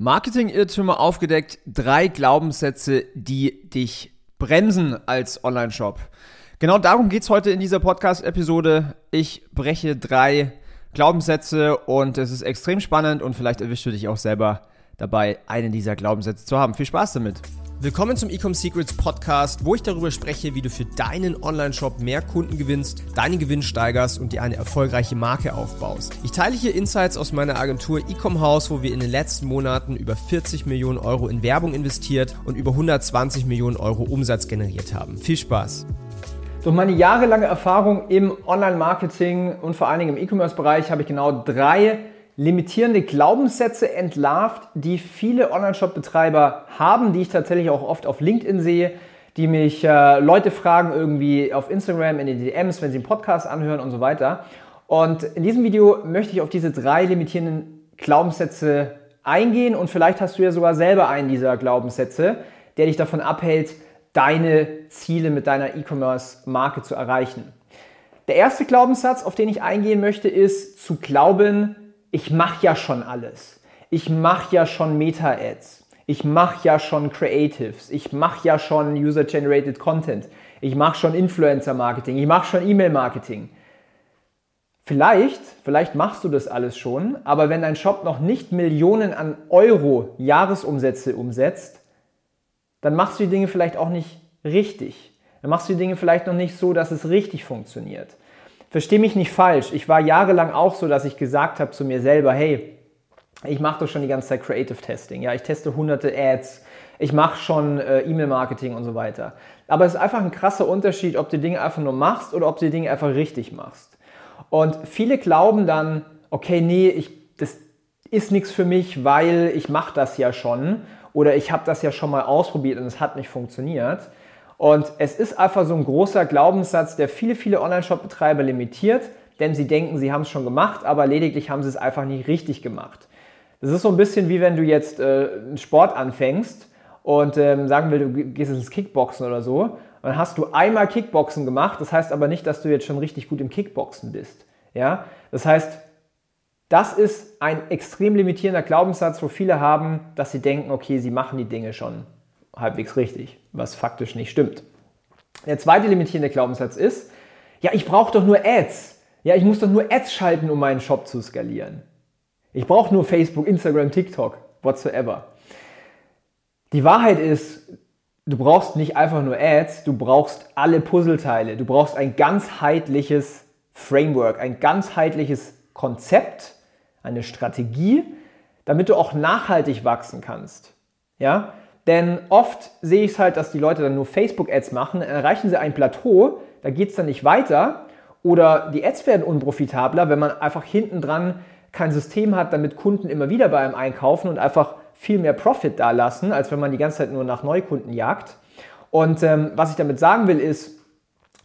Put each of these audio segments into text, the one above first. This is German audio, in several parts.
Marketing-Irrtümer aufgedeckt, drei Glaubenssätze, die dich bremsen als Online-Shop. Genau darum geht es heute in dieser Podcast-Episode. Ich breche drei Glaubenssätze und es ist extrem spannend und vielleicht erwischst du dich auch selber dabei, einen dieser Glaubenssätze zu haben. Viel Spaß damit! Willkommen zum Ecom Secrets Podcast, wo ich darüber spreche, wie du für deinen Online-Shop mehr Kunden gewinnst, deinen Gewinn steigerst und dir eine erfolgreiche Marke aufbaust. Ich teile hier Insights aus meiner Agentur Ecom House, wo wir in den letzten Monaten über 40 Millionen Euro in Werbung investiert und über 120 Millionen Euro Umsatz generiert haben. Viel Spaß! Durch meine jahrelange Erfahrung im Online-Marketing und vor allen Dingen im E-Commerce-Bereich habe ich genau drei limitierende Glaubenssätze entlarvt, die viele Online-Shop-Betreiber haben, die ich tatsächlich auch oft auf LinkedIn sehe, die mich äh, Leute fragen irgendwie auf Instagram, in den DMs, wenn sie einen Podcast anhören und so weiter. Und in diesem Video möchte ich auf diese drei limitierenden Glaubenssätze eingehen und vielleicht hast du ja sogar selber einen dieser Glaubenssätze, der dich davon abhält, deine Ziele mit deiner E-Commerce-Marke zu erreichen. Der erste Glaubenssatz, auf den ich eingehen möchte, ist zu glauben, ich mache ja schon alles. Ich mache ja schon Meta-Ads. Ich mache ja schon Creatives. Ich mache ja schon User-Generated Content. Ich mache schon Influencer-Marketing. Ich mache schon E-Mail-Marketing. Vielleicht, vielleicht machst du das alles schon, aber wenn dein Shop noch nicht Millionen an Euro Jahresumsätze umsetzt, dann machst du die Dinge vielleicht auch nicht richtig. Dann machst du die Dinge vielleicht noch nicht so, dass es richtig funktioniert. Versteh mich nicht falsch. Ich war jahrelang auch so, dass ich gesagt habe zu mir selber, hey, ich mache doch schon die ganze Zeit Creative Testing. Ja, ich teste hunderte Ads. Ich mache schon äh, E-Mail-Marketing und so weiter. Aber es ist einfach ein krasser Unterschied, ob du Dinge einfach nur machst oder ob du die Dinge einfach richtig machst. Und viele glauben dann, okay, nee, ich, das ist nichts für mich, weil ich mache das ja schon oder ich habe das ja schon mal ausprobiert und es hat nicht funktioniert. Und es ist einfach so ein großer Glaubenssatz, der viele, viele Online-Shop-Betreiber limitiert, denn sie denken, sie haben es schon gemacht, aber lediglich haben sie es einfach nicht richtig gemacht. Das ist so ein bisschen wie wenn du jetzt äh, einen Sport anfängst und ähm, sagen will, du gehst ins Kickboxen oder so. Dann hast du einmal Kickboxen gemacht, das heißt aber nicht, dass du jetzt schon richtig gut im Kickboxen bist. Ja? Das heißt, das ist ein extrem limitierender Glaubenssatz, wo viele haben, dass sie denken, okay, sie machen die Dinge schon halbwegs richtig, was faktisch nicht stimmt. Der zweite limitierende Glaubenssatz ist, ja, ich brauche doch nur Ads. Ja, ich muss doch nur Ads schalten, um meinen Shop zu skalieren. Ich brauche nur Facebook, Instagram, TikTok, whatsoever. Die Wahrheit ist, du brauchst nicht einfach nur Ads, du brauchst alle Puzzleteile. Du brauchst ein ganzheitliches Framework, ein ganzheitliches Konzept, eine Strategie, damit du auch nachhaltig wachsen kannst. Ja? Denn oft sehe ich es halt, dass die Leute dann nur Facebook-Ads machen, erreichen sie ein Plateau, da geht es dann nicht weiter. Oder die Ads werden unprofitabler, wenn man einfach hinten dran kein System hat, damit Kunden immer wieder bei einem einkaufen und einfach viel mehr Profit da lassen, als wenn man die ganze Zeit nur nach Neukunden jagt. Und ähm, was ich damit sagen will, ist,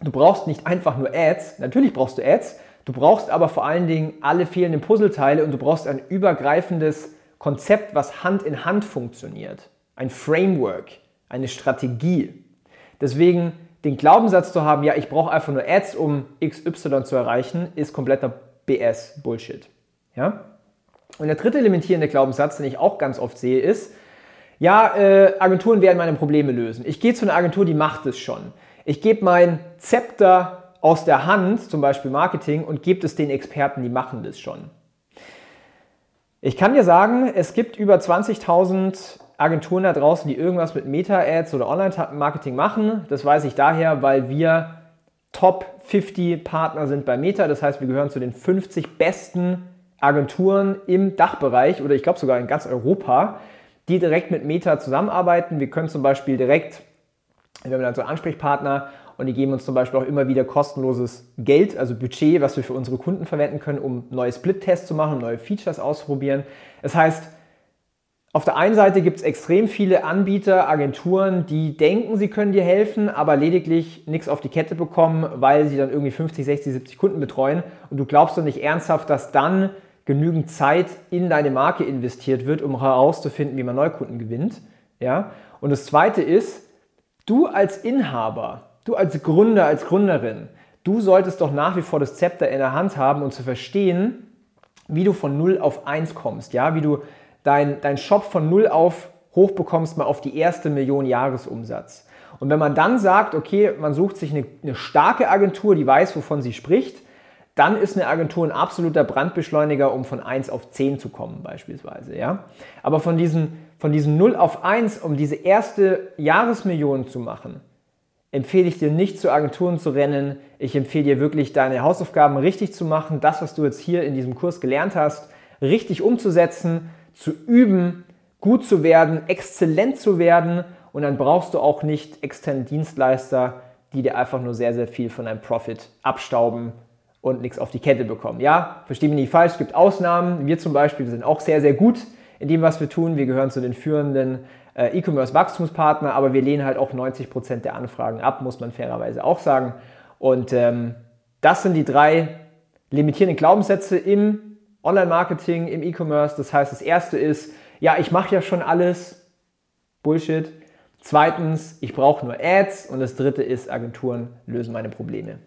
du brauchst nicht einfach nur Ads, natürlich brauchst du Ads, du brauchst aber vor allen Dingen alle fehlenden Puzzleteile und du brauchst ein übergreifendes Konzept, was Hand in Hand funktioniert ein Framework, eine Strategie. Deswegen den Glaubenssatz zu haben, ja, ich brauche einfach nur Ads, um XY zu erreichen, ist kompletter BS, Bullshit. Ja? Und der dritte limitierende Glaubenssatz, den ich auch ganz oft sehe, ist, ja, äh, Agenturen werden meine Probleme lösen. Ich gehe zu einer Agentur, die macht es schon. Ich gebe mein Zepter aus der Hand, zum Beispiel Marketing, und gebe es den Experten, die machen das schon. Ich kann dir sagen, es gibt über 20.000 Agenturen da draußen, die irgendwas mit Meta-Ads oder Online-Marketing machen. Das weiß ich daher, weil wir Top 50 Partner sind bei Meta. Das heißt, wir gehören zu den 50 besten Agenturen im Dachbereich oder ich glaube sogar in ganz Europa, die direkt mit Meta zusammenarbeiten. Wir können zum Beispiel direkt, wir haben dann so Ansprechpartner und die geben uns zum Beispiel auch immer wieder kostenloses Geld, also Budget, was wir für unsere Kunden verwenden können, um neue Split-Tests zu machen, neue Features auszuprobieren. Das heißt, auf der einen Seite gibt es extrem viele Anbieter, Agenturen, die denken, sie können dir helfen, aber lediglich nichts auf die Kette bekommen, weil sie dann irgendwie 50, 60, 70 Kunden betreuen. Und du glaubst doch nicht ernsthaft, dass dann genügend Zeit in deine Marke investiert wird, um herauszufinden, wie man Neukunden gewinnt. Ja? Und das Zweite ist, du als Inhaber, du als Gründer, als Gründerin, du solltest doch nach wie vor das Zepter in der Hand haben und zu verstehen, wie du von 0 auf 1 kommst, ja, wie du deinen dein Shop von null auf hochbekommst, mal auf die erste Million Jahresumsatz. Und wenn man dann sagt, okay, man sucht sich eine, eine starke Agentur, die weiß, wovon sie spricht, dann ist eine Agentur ein absoluter Brandbeschleuniger, um von 1 auf 10 zu kommen beispielsweise. Ja? Aber von diesen, von diesen 0 auf 1, um diese erste Jahresmillion zu machen, empfehle ich dir nicht zu Agenturen zu rennen. Ich empfehle dir wirklich, deine Hausaufgaben richtig zu machen, das, was du jetzt hier in diesem Kurs gelernt hast, richtig umzusetzen, zu üben, gut zu werden, exzellent zu werden und dann brauchst du auch nicht externe Dienstleister, die dir einfach nur sehr, sehr viel von deinem Profit abstauben und nichts auf die Kette bekommen. Ja, verstehe mich nicht falsch, es gibt Ausnahmen. Wir zum Beispiel sind auch sehr, sehr gut in dem, was wir tun. Wir gehören zu den führenden äh, E-Commerce-Wachstumspartner, aber wir lehnen halt auch 90 Prozent der Anfragen ab, muss man fairerweise auch sagen. Und ähm, das sind die drei limitierenden Glaubenssätze im Online-Marketing, im E-Commerce. Das heißt, das erste ist, ja, ich mache ja schon alles. Bullshit. Zweitens, ich brauche nur Ads. Und das dritte ist, Agenturen lösen meine Probleme.